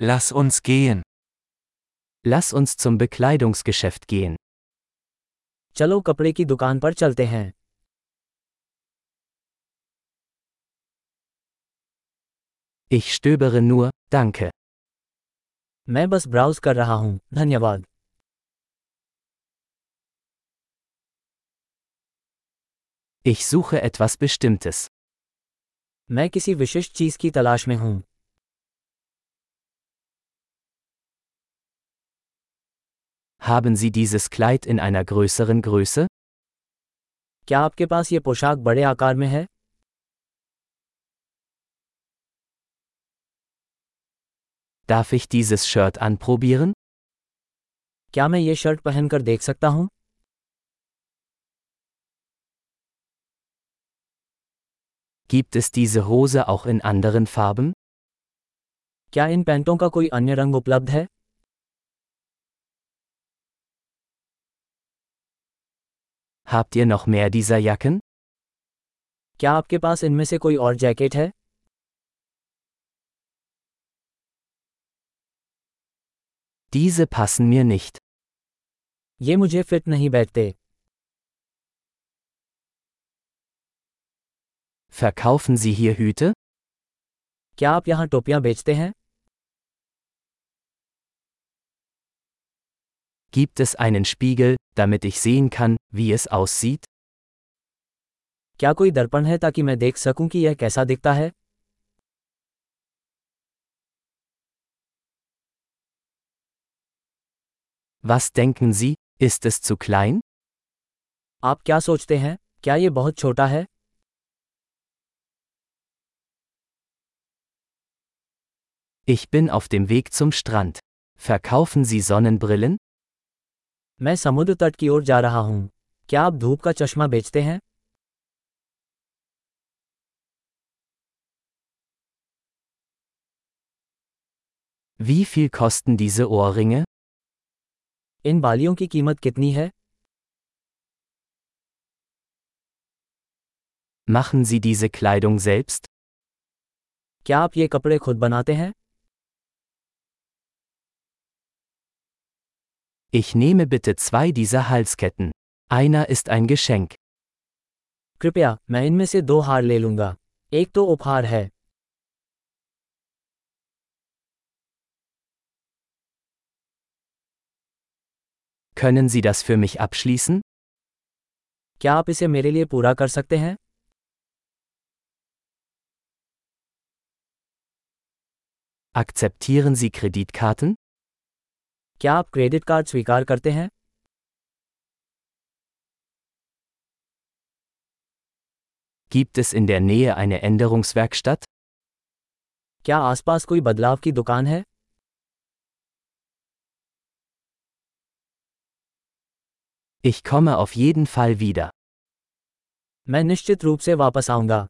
Lass uns gehen. Lass uns zum Bekleidungsgeschäft gehen. चलो कपड़े की दुकान पर चलते हैं Ich stöbere nur, danke. मैं बस ब्राउज कर रहा हूँ धन्यवाद Ich suche etwas Bestimmtes. मैं किसी विशिष्ट चीज की तलाश में हूँ Haben Sie dieses Kleid in einer größeren Größe? क्या आपके पास ये पोशाक बड़े आकार में है Darf ich dieses Shirt anprobieren? क्या मैं ये शर्ट पहनकर देख सकता हूँ Gibt es diese Hose auch in anderen Farben? क्या इन पैंटों का कोई अन्य रंग उपलब्ध है Habt ihr noch mehr dieser Jacken? क्या आपके पास इनमें से कोई और जैकेट है Diese passen mir nicht. ये मुझे फिट नहीं बैठते Verkaufen Sie hier Hüte? क्या आप यहाँ टोपियाँ बेचते हैं Gibt es einen Spiegel, damit ich sehen kann, wie es aussieht? क्या कोई दर्पण है ताकि मैं देख सकूं कि यह कैसा दिखता है Was denken Sie, ist es zu klein? आप क्या सोचते हैं क्या ये बहुत छोटा है Ich bin auf dem Weg zum Strand. Verkaufen Sie Sonnenbrillen? मैं समुद्र तट की ओर जा रहा हूँ क्या आप धूप का चश्मा बेचते हैं Wie viel kosten diese Ohrringe? इन बालियों की कीमत कितनी है Machen Sie diese Kleidung selbst? क्या आप ये कपड़े खुद बनाते हैं Ich nehme bitte zwei dieser Halsketten. Einer ist ein Geschenk. कृपया मैं इनमें से दो हार ले लूंगा एक तो उपहार है Können Sie das für mich abschließen? क्या आप इसे मेरे लिए पूरा कर सकते हैं Akzeptieren Sie Kreditkarten? क्या आप क्रेडिट कार्ड स्वीकार करते हैं Gibt es in der Nähe eine Änderungswerkstatt? क्या आसपास कोई बदलाव की दुकान है Ich komme auf jeden Fall wieder. मैं निश्चित रूप से वापस आऊंगा